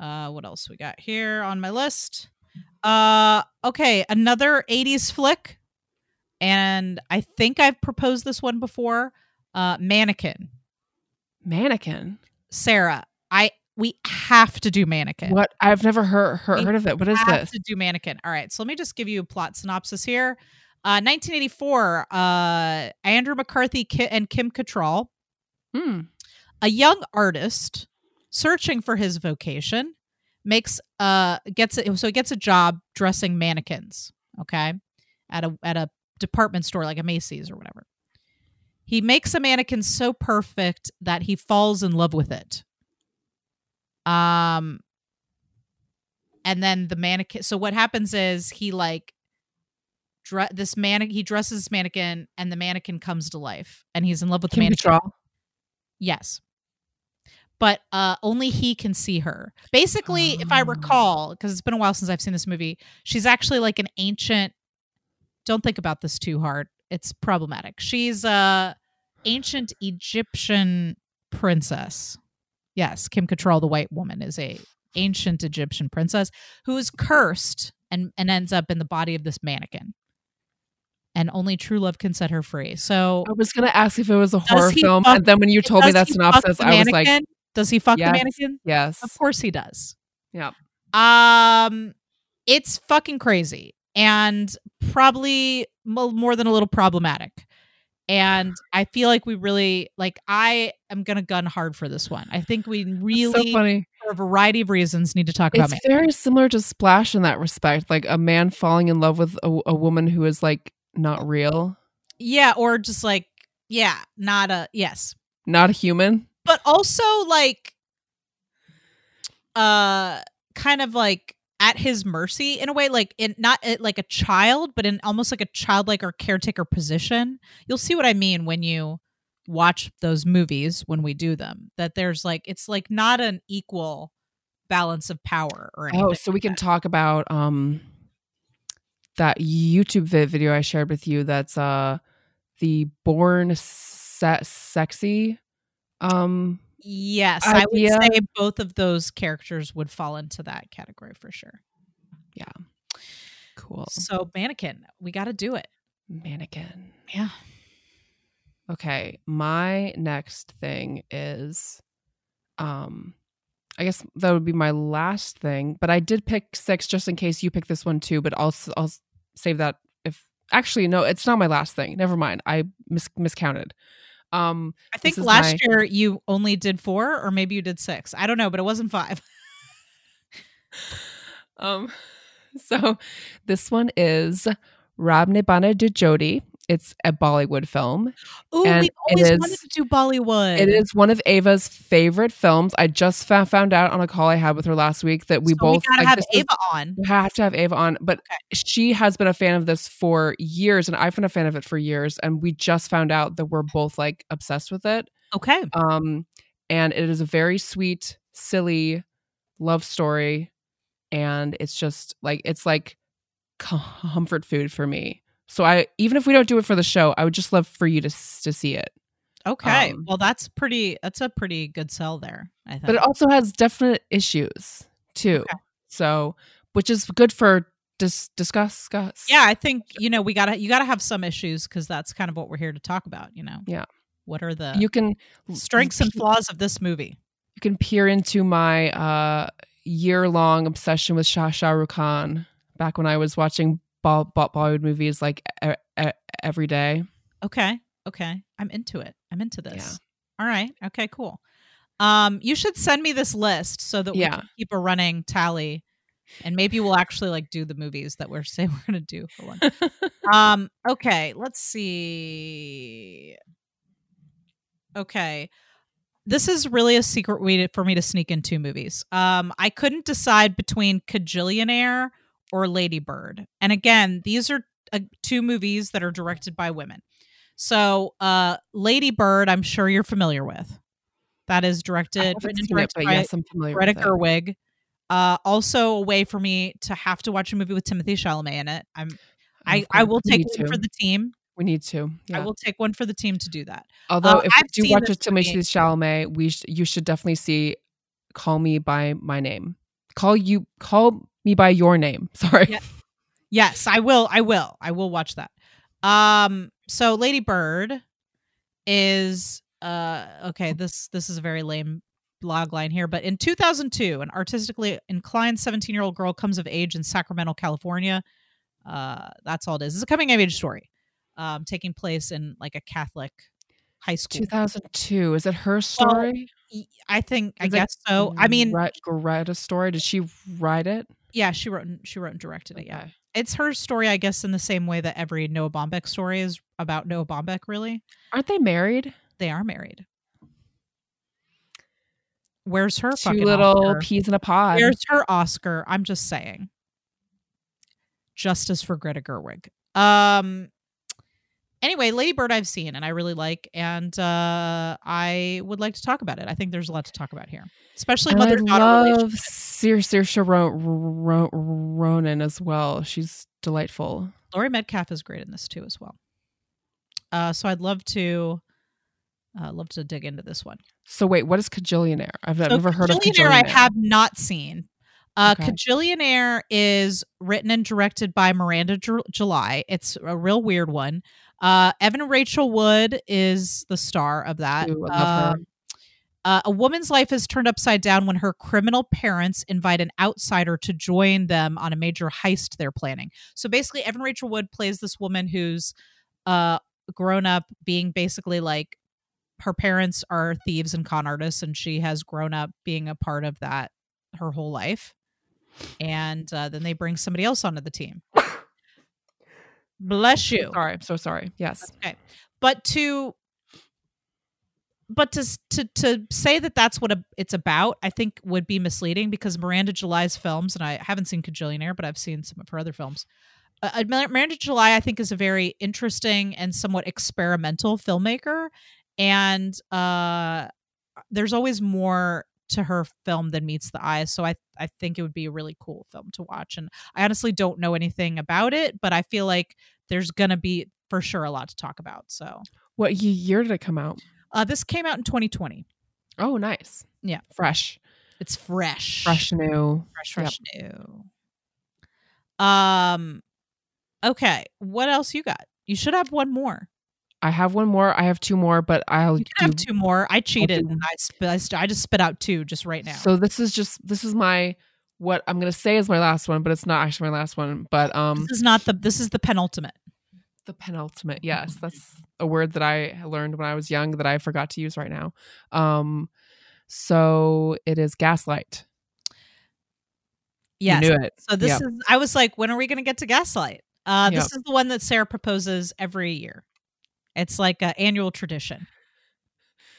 Uh, what else we got here on my list? Uh, okay, another 80s flick. And I think I've proposed this one before. Uh, Mannequin. Mannequin. Sarah, I we have to do Mannequin. What? I've never heard heard, heard of it. What is this? To do Mannequin. All right, so let me just give you a plot synopsis here. Uh, 1984. Uh, Andrew McCarthy and Kim Cattrall, hmm. a young artist searching for his vocation, makes uh gets it so he gets a job dressing mannequins okay at a at a department store like a macy's or whatever he makes a mannequin so perfect that he falls in love with it um and then the mannequin so what happens is he like dre- this man he dresses this mannequin and the mannequin comes to life and he's in love with the mannequin yes but uh, only he can see her. Basically, if I oh. recall, because it's been a while since I've seen this movie, she's actually like an ancient. Don't think about this too hard. It's problematic. She's a ancient Egyptian princess. Yes, Kim Cattrall, the white woman, is a ancient Egyptian princess who is cursed and and ends up in the body of this mannequin. And only true love can set her free. So I was gonna ask if it was a horror film, fuck, and then when you [laughs] told me that synopsis, I was like, does he fuck yes, the mannequin? Yes. Of course he does. Yeah. Um, it's fucking crazy and probably more than a little problematic. And I feel like we really like. I am gonna gun hard for this one. I think we really, so funny. for a variety of reasons, need to talk about it. It's very similar to Splash in that respect. Like a man falling in love with a, a woman who is like not real, Yeah, or just like yeah, not a yes, not a human. but also like uh kind of like at his mercy in a way like in not uh, like a child but in almost like a childlike or caretaker position you'll see what i mean when you watch those movies when we do them that there's like it's like not an equal balance of power or anything Oh, so we can talk about um that YouTube video I shared with you. That's uh the born se- sexy. Um, yes i would say both of those characters would fall into that category for sure Yeah. cool so mannequin we got to do it mannequin. yeah Okay, my next thing is, um, I guess that would be my last thing. But I did pick six just in case you pick this one too. But I'll I'll save that if actually no, it's not my last thing. Never mind, I mis- miscounted. Um, I think last my- year you only did four, or maybe you did six. I don't know, but it wasn't five. [laughs] um, [laughs] so this one is Rab Ne Bana Di Jodi. It's a Bollywood film. Ooh, And we've always is- wanted to do Bollywood. It is one of Ava's favorite films. I just found out on a call I had with her last week that we So both we gotta like, have Ava on. we have to have Ava on, but Okay. she has been a fan of this for years, and I've been a fan of it for years. And we just found out that we're both like obsessed with it. Okay. Um, and it is a very sweet, silly love story, and it's just like it's like comfort food for me. So I even if we don't do it for the show, I would just love for you to to see it. Okay. Um, well, that's pretty. That's a pretty good sell there. I think. But it also has definite issues too. Okay. So, which is good for dis- discuss. discuss. yeah, I think you know we gotta you gotta have some issues because that's kind of what we're here to talk about. You know. Yeah. What are the you can strengths and flaws of this movie? you can peer into my uh, year long obsession with Shah Shah Rukh Khan back when I was watching Bollywood movies like e- e- every day. Okay. Okay. I'm into it. I'm into this. Yeah. All right. Okay, cool. Um, you should send me this list so that we Yeah. can keep a running tally. And maybe we'll actually like do the movies that we're [laughs] saying we're gonna do for one. [laughs] um, okay, let's see. Okay. This is really a secret way to, for me to sneak in two movies. Um, I couldn't decide between Kajillionaire or Lady Bird. And again, these are uh, two movies that are directed by women. So, uh, Lady Bird, I'm sure you're familiar with. That is directed, haven't written and seen it, directed by yes, I'm familiar Greta with it. Gerwig. Uh, also, a way for me to have to watch a movie with Timothée Chalamet in it. I'm, I, I will take one for the team. We need to. I will take one for the team to do that. Although uh, if I've you do watch it Timothée. Chalamet, we sh- you should definitely see "Call Me by My Name." Call you call me by your name. [laughs] Sorry. Yeah. Yes, I will. I will. I will watch that. Um, so Lady Bird is uh okay, this this is a very lame blog line here, but in 2002, an artistically inclined 17-year-old girl comes of age in Sacramento, California. Uh that's all it is. It's a coming of age story. Um taking place in like a Catholic high school. 2002. Is it her story? I think I Is it guess so. I mean, Gre- Greta's story. Did she write it? Yeah, she wrote and she wrote and directed it. Yeah. It's her story, I guess, in the same way that every Noah Baumbach story is about Noah Baumbach, really. Aren't they married? They are married. Where's her Two fucking little Oscar? peas in a pod. Where's her Oscar? I'm just saying. Justice for Greta Gerwig. Um. Anyway, Lady Bird I've seen and I really like, and uh, I would like to talk about it. I think there's a lot to talk about here, especially mother daughter love relationship. Sir Saoirse Ro- Ro- Ronan as well. She's delightful. Laurie Metcalf is great in this too, as well. Uh, so I'd love to, uh, love to dig into this one. So wait, what is Kajillionaire? I've, So never heard of Kajillionaire I have not seen. Uh, Okay. Kajillionaire is written and directed by Miranda Ju- July. It's a real weird one. Uh, Evan Rachel Wood is the star of that. Ooh. Um, Uh, a woman's life is turned upside down when her criminal parents invite an outsider to join them on a major heist they're planning. So basically, Evan Rachel Wood plays this woman who's uh, grown up being basically like her parents are thieves and con artists, and she has grown up being a part of that her whole life. And uh, then they bring somebody else onto the team. Bless you. Sorry, I'm so sorry. Yes. Okay. But to but to to to say that that's what a, it's about, I think would be misleading because Miranda July's films, and I haven't seen Kajillionaire, but I've seen some of her other films. Uh, uh Miranda July, I think, is a very interesting and somewhat experimental filmmaker, and uh, there's always more to her film than meets the eye. So I I think it would be a really cool film to watch. And I honestly don't know anything about it, but I feel like there's gonna be for sure a lot to talk about. So what year did it come out? Uh, this came out in 2020. Oh, nice. Yeah, fresh. It's fresh, fresh new, fresh, fresh yep. new. Um, okay. What else you got? You should have one more. I have one more. I have two more, but I'll you can do, have two more. I cheated and I, sp- I just spit out two just right now. So this is just this is my what I'm gonna say is my last one, but it's not actually my last one. But um, this is not the this is the penultimate. The penultimate, yes, that's a word that I learned when I was young that I forgot to use right now. Um, so it is gaslight. Yes. You knew it. So this yep. is. I was like, when are we going to get to gaslight? Uh, this yep. is the one that Sarah proposes every year. It's like an annual tradition.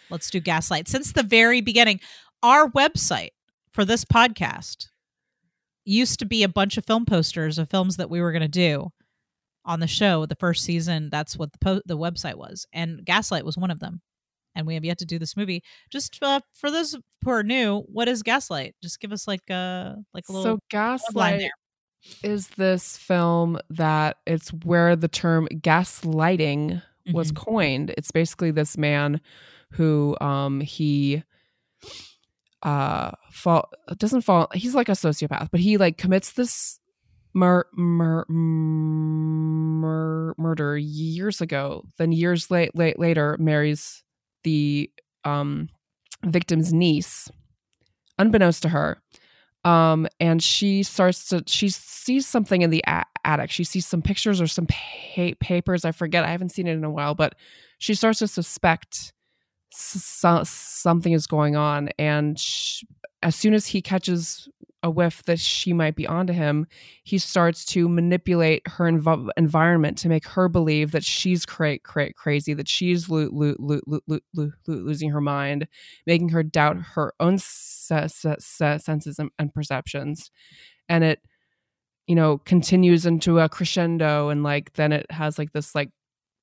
Let's do gaslight. Since the very beginning, our website for this podcast used to be a bunch of film posters of films that we were going to do on the show. The first season that's what the po- the website was and gaslight was one of them. And we have yet to do this movie. Just uh, for those who are new what is gaslight? Just give us like a uh, like a little so gaslight is this film that it's where the term gaslighting mm-hmm. was coined it's basically this man who um he uh fall doesn't fall he's like a sociopath but he like commits this mur- mur- mur- murder years ago. Then years late, late later, marries the um, victim's niece, unbeknownst to her. Um, and she starts to she sees something in the a- attic. She sees some pictures or some pa- papers. I forget. I haven't seen it in a while, but she starts to suspect so- something is going on. And she, as soon as he catches a whiff that she might be onto him, he starts to manipulate her env- environment to make her believe that she's cra- cra- crazy, that she's lo- lo- lo- losing her mind, making her doubt her own se- se- se- senses and, and perceptions. And it, you know, continues into a crescendo, and like then it has like this like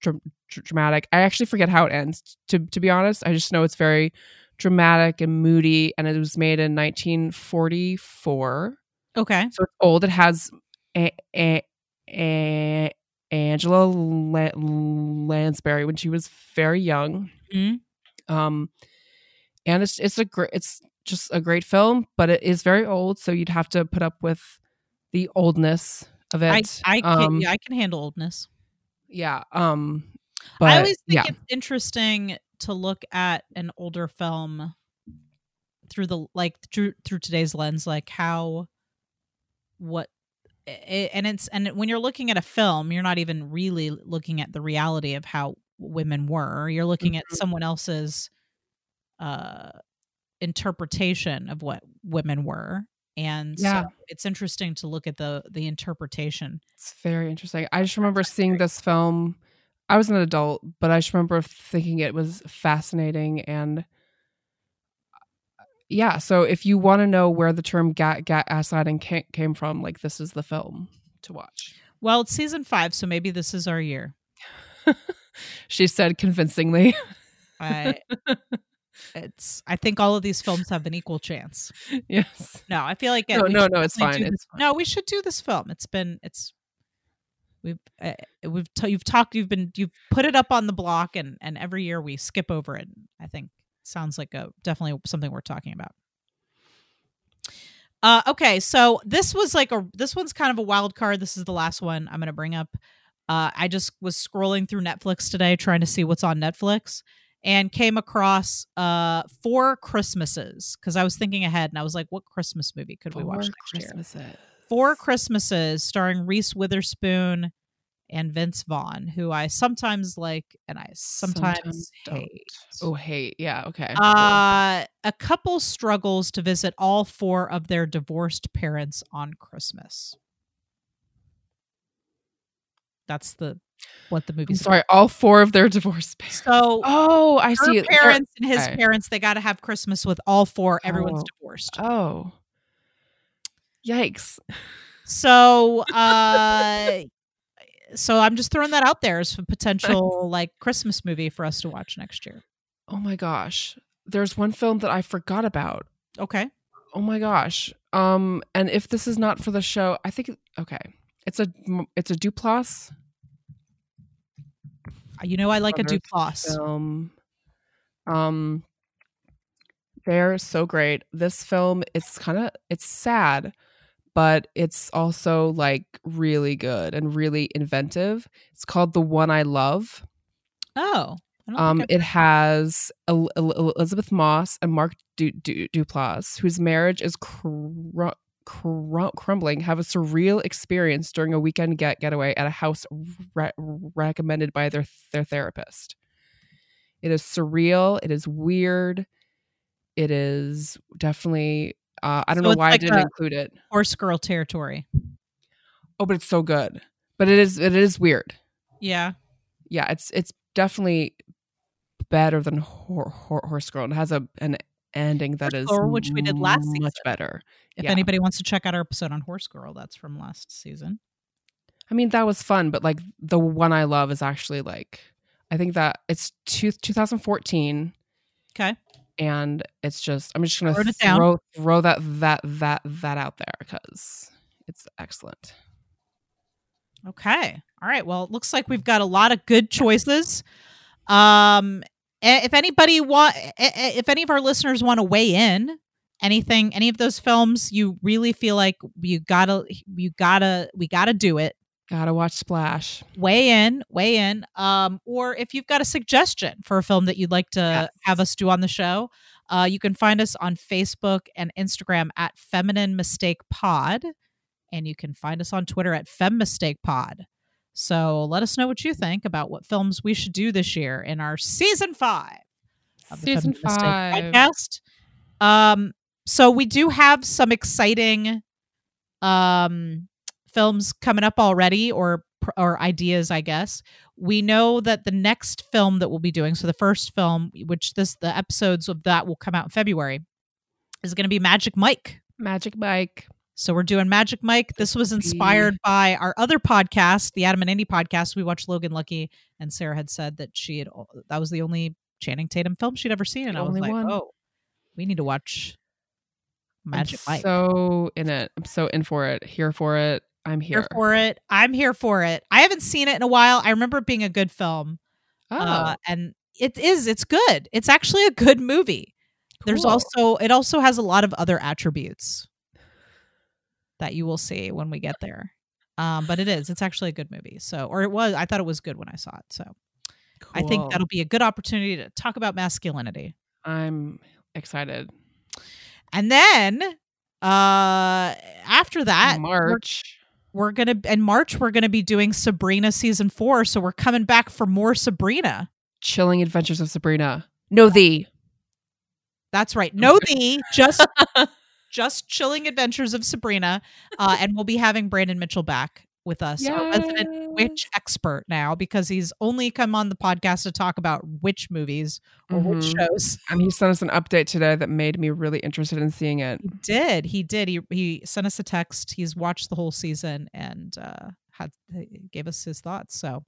dr- dramatic. I actually forget how it ends. To to be honest, I just know it's very dramatic and moody, and it was made in 1944. Okay, so it's old. It has a, a, a Angela Lansbury when she was very young. Mm-hmm. Um, and it's it's a great it's just a great film, but it is very old, so you'd have to put up with the oldness of it. I I can, um, yeah, I can handle oldness. Yeah. Um. But, I always think yeah. it's interesting to look at an older film through the like through through today's lens like how what it, and it's and when you're looking at a film you're not even really looking at the reality of how women were you're looking mm-hmm. at someone else's uh interpretation of what women were and yeah. so it's interesting to look at the the interpretation it's very interesting i just remember seeing this film I was an adult, but I just remember thinking it was fascinating and yeah. So if you want to know where the term "gat gat gaslighting" came, came from, like this is the film to watch. Well, it's season five, so maybe this is our year. [laughs] she said convincingly. I, [laughs] it's. I think all of these films have an equal chance. [laughs] Yes. No, I feel like no, no, no. It's fine. It's fine. No, we should do this film. It's been. It's We've uh, we've t- you've talked you've been you've put it up on the block and and every year we skip over it. I think sounds like a definitely something we're talking about. Uh, okay, so this was like a this one's kind of a wild card. This is the last one I'm going to bring up. Uh, I just was scrolling through Netflix today trying to see what's on Netflix, and came across uh four Christmases because I was thinking ahead and I was like, what Christmas movie could we watch next year? Christmases. Four Christmases starring Reese Witherspoon and Vince Vaughn, who I sometimes like and I sometimes, Sometimes don't. hate. Oh, hate. Yeah. Okay. Uh, a couple struggles to visit all four of their divorced parents on Christmas. That's the what the I'm movie's sorry. All four of their [laughs] divorced parents. So Oh, I her see. They're- parents and his okay. parents, they got to have Christmas with all four. Everyone's Oh. divorced. Oh. Yikes. So, uh, so I'm just throwing that out there as a potential [laughs] like Christmas movie for us to watch next year. Oh my gosh. There's one film that I forgot about. Okay. Oh my gosh. Um, and if this is not for the show, I think okay. It's a it's a Duplass You know, I like a Duplass. film. Um, they're so great. This film, it's kind of it's sad, but it's also like really good and really inventive. It's called The One I Love. Oh, I Um, it has El- El- Elisabeth Moss and Mark du- du- Duplass, whose marriage is cr- cr- crumbling, have a surreal experience during a weekend get getaway at a house re- recommended by their their therapist. It is surreal. It is weird. It is definitely. Uh, I don't So know why like I didn't include it. horse girl territory. Oh, but it's so good. But it is it is weird. Yeah. yeah, it's it's definitely better than Hor- Hor- Horse Girl. It has a an ending that Horse is Girl, which we did last much season. better. If Yeah. anybody wants to check out our episode on Horse Girl, that's from last season. I mean, that was fun, but like the one I love is actually like I think that it's two, 2014 Okay. and it's just I'm just gonna throw throw that that that that out there because it's excellent. Okay. All right. Well, it looks like we've got a lot of good choices. Um, if anybody want, if any of our listeners want to weigh in, anything, any of those films, you really feel like you gotta, you gotta, we gotta do it. Gotta watch Splash. Weigh in, weigh in. Um, or if you've got a suggestion for a film that you'd like to Yes. have us do on the show, uh, you can find us on Facebook and Instagram at Feminine Mistake Pod, and you can find us on Twitter at Fem Mistake Pod. So let us know what you think about what films we should do this year in our season five of the Season five. podcast. Um, so we do have some exciting um films coming up already or or ideas i guess we know that the next film that we'll be doing so the first film which this the episodes of that will come out in february is going to be magic mike Magic Mike. So we're doing magic mike this was inspired by our other podcast the adam and andy podcast we watched logan lucky and sarah had said that she had that was the only channing tatum film she'd ever seen and The i was only like one. oh we need to watch magic I'm mike so in it. I'm so in for it. Here for it. I'm here. here for it. I'm here for it. I haven't seen it in a while. I remember it being a good film. oh, Uh, and it is. It's good. It's actually a good movie. There's also it also has a lot of other attributes that you will see when we get there. Um, but it is. It's actually a good movie. So, or it was. I thought it was good when I saw it. So, I think that'll be a good opportunity to talk about masculinity. I'm excited. And then, uh, after that, we're- March. we're gonna in March we're gonna be doing Sabrina season four, so we're coming back for more Sabrina. Chilling Adventures of Sabrina. No, thee. That's right. No thee just [laughs] just chilling adventures of Sabrina. Uh, and we'll be having Brandon Mitchell back with us, our resident witch expert now, because he's only come on the podcast to talk about witch movies or witch Mhm. shows. And he sent us an update today that made me really interested in seeing it. He did. He did. He he sent us a text. He's watched the whole season and uh had gave us his thoughts. So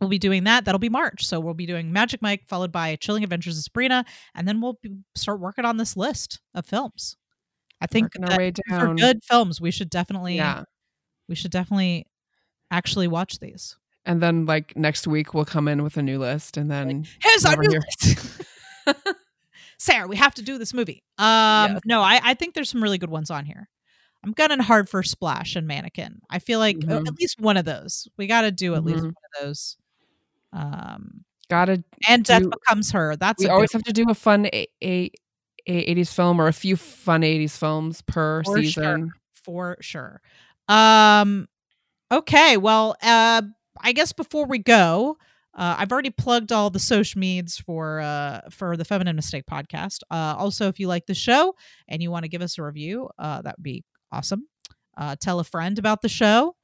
we'll be doing that. That'll be March. So we'll be doing Magic Mike followed by Chilling Adventures of Sabrina, and then we'll be, start working on this list of films. I think our way these are good films. We should definitely Yeah. we should definitely actually watch these. And then like next week we'll come in with a new list and then Here's our new hear- list. [laughs] Sarah, we have to do this movie. Um, Yes. no, I, I think there's some really good ones on here. I'm gunning hard for Splash and Mannequin. I feel like uh, Mhm. at least one of those. We got to do at least Mhm. one of those. Um, Gotta and death becomes her. That's we always have to do a fun a, a 80s film or a few fun 80s films per For sure. season. for sure. Um, okay, well, uh, I guess before we go, uh, I've already plugged all the social medias for uh, for the Feminine Mistake podcast. Uh, also, if you like the show and you want to give us a review, uh, that would be awesome. Uh, tell a friend about the show.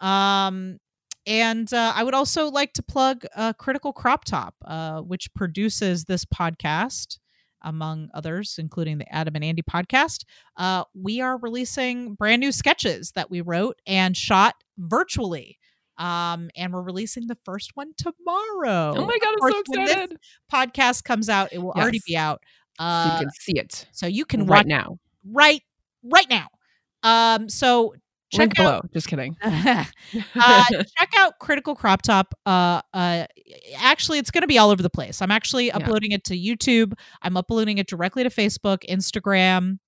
Um, and uh, I would also like to plug uh, Critical Crop Top, uh, which produces this podcast, among others, including the Adam and Andy podcast uh, we are releasing brand new sketches that we wrote and shot virtually. Um, and we're releasing the first one tomorrow. Oh my god, I'm so when this excited. Podcast comes out; it will already be out. so Uh, you can see it so you can right watch now. right right now. Um, so Link check out below. Just kidding. [laughs] uh, check out Critical Crop Top. Uh, uh, actually, it's going to be all over the place. I'm actually uploading it to YouTube. I'm uploading it directly to Facebook, Instagram.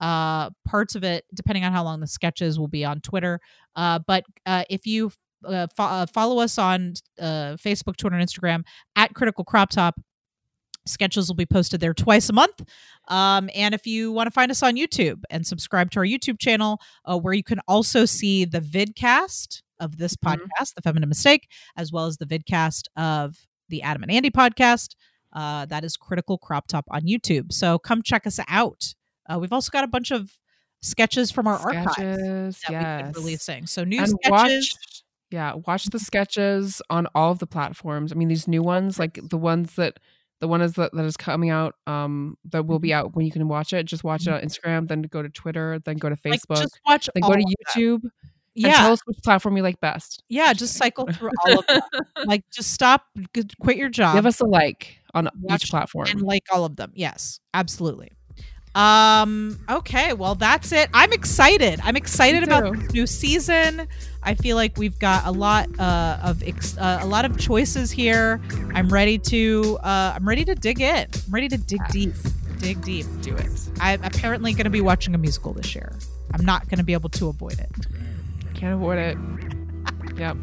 Uh, parts of it, depending on how long the sketches, will be on Twitter. Uh, but uh, if you uh, fo- uh, follow us on uh, Facebook, Twitter, and Instagram at Critical Crop Top. Sketches will be posted there twice a month. Um, and if you want to find us on YouTube and subscribe to our YouTube channel, uh, where you can also see the vidcast of this Mhm. podcast, The Feminine Mistake, as well as the vidcast of the Adam and Andy podcast. Uh, that is Critical Crop Top on YouTube. So come check us out. Uh, we've also got a bunch of sketches from our archives sketches, that we've been releasing. So new and sketches. watch yeah watch the sketches on all of the platforms i mean these new ones like the ones that the one is that, that is coming out um that will Mm-hmm. be out when you can watch it just watch it on instagram then go to twitter then go to like, facebook just watch then go to youtube Yeah, tell us which platform you like best yeah. Just cycle through [laughs] all of them. like, just stop, quit your job, give us a like on watch each platform and like all of them. Yes, absolutely. Um. Okay. Well, that's it. I'm excited. I'm excited about this new season. I feel like we've got a lot uh, of ex- uh, a lot of choices here. I'm ready to. Uh, I'm ready to dig in. I'm ready to dig deep. Dig deep. do it I'm apparently going to be watching a musical this year. I'm not going to be able to avoid it. can't avoid it yep